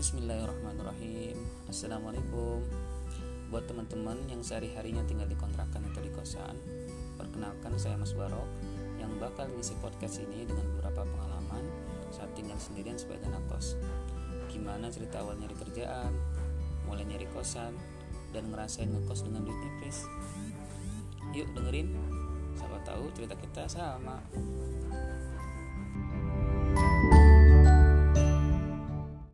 Bismillahirrahmanirrahim. Assalamualaikum. Buat teman-teman yang sehari-harinya tinggal di kontrakan atau di kosan Perkenalkan saya Mas Barok Yang bakal ngisi podcast ini dengan beberapa pengalaman Saat tinggal sendirian sebagai anak kos. Gimana cerita awal nyari kerjaan Mulai nyari kosan Dan ngerasain ngekos dengan duit nipis? Yuk dengerin. Siapa tahu cerita kita sama.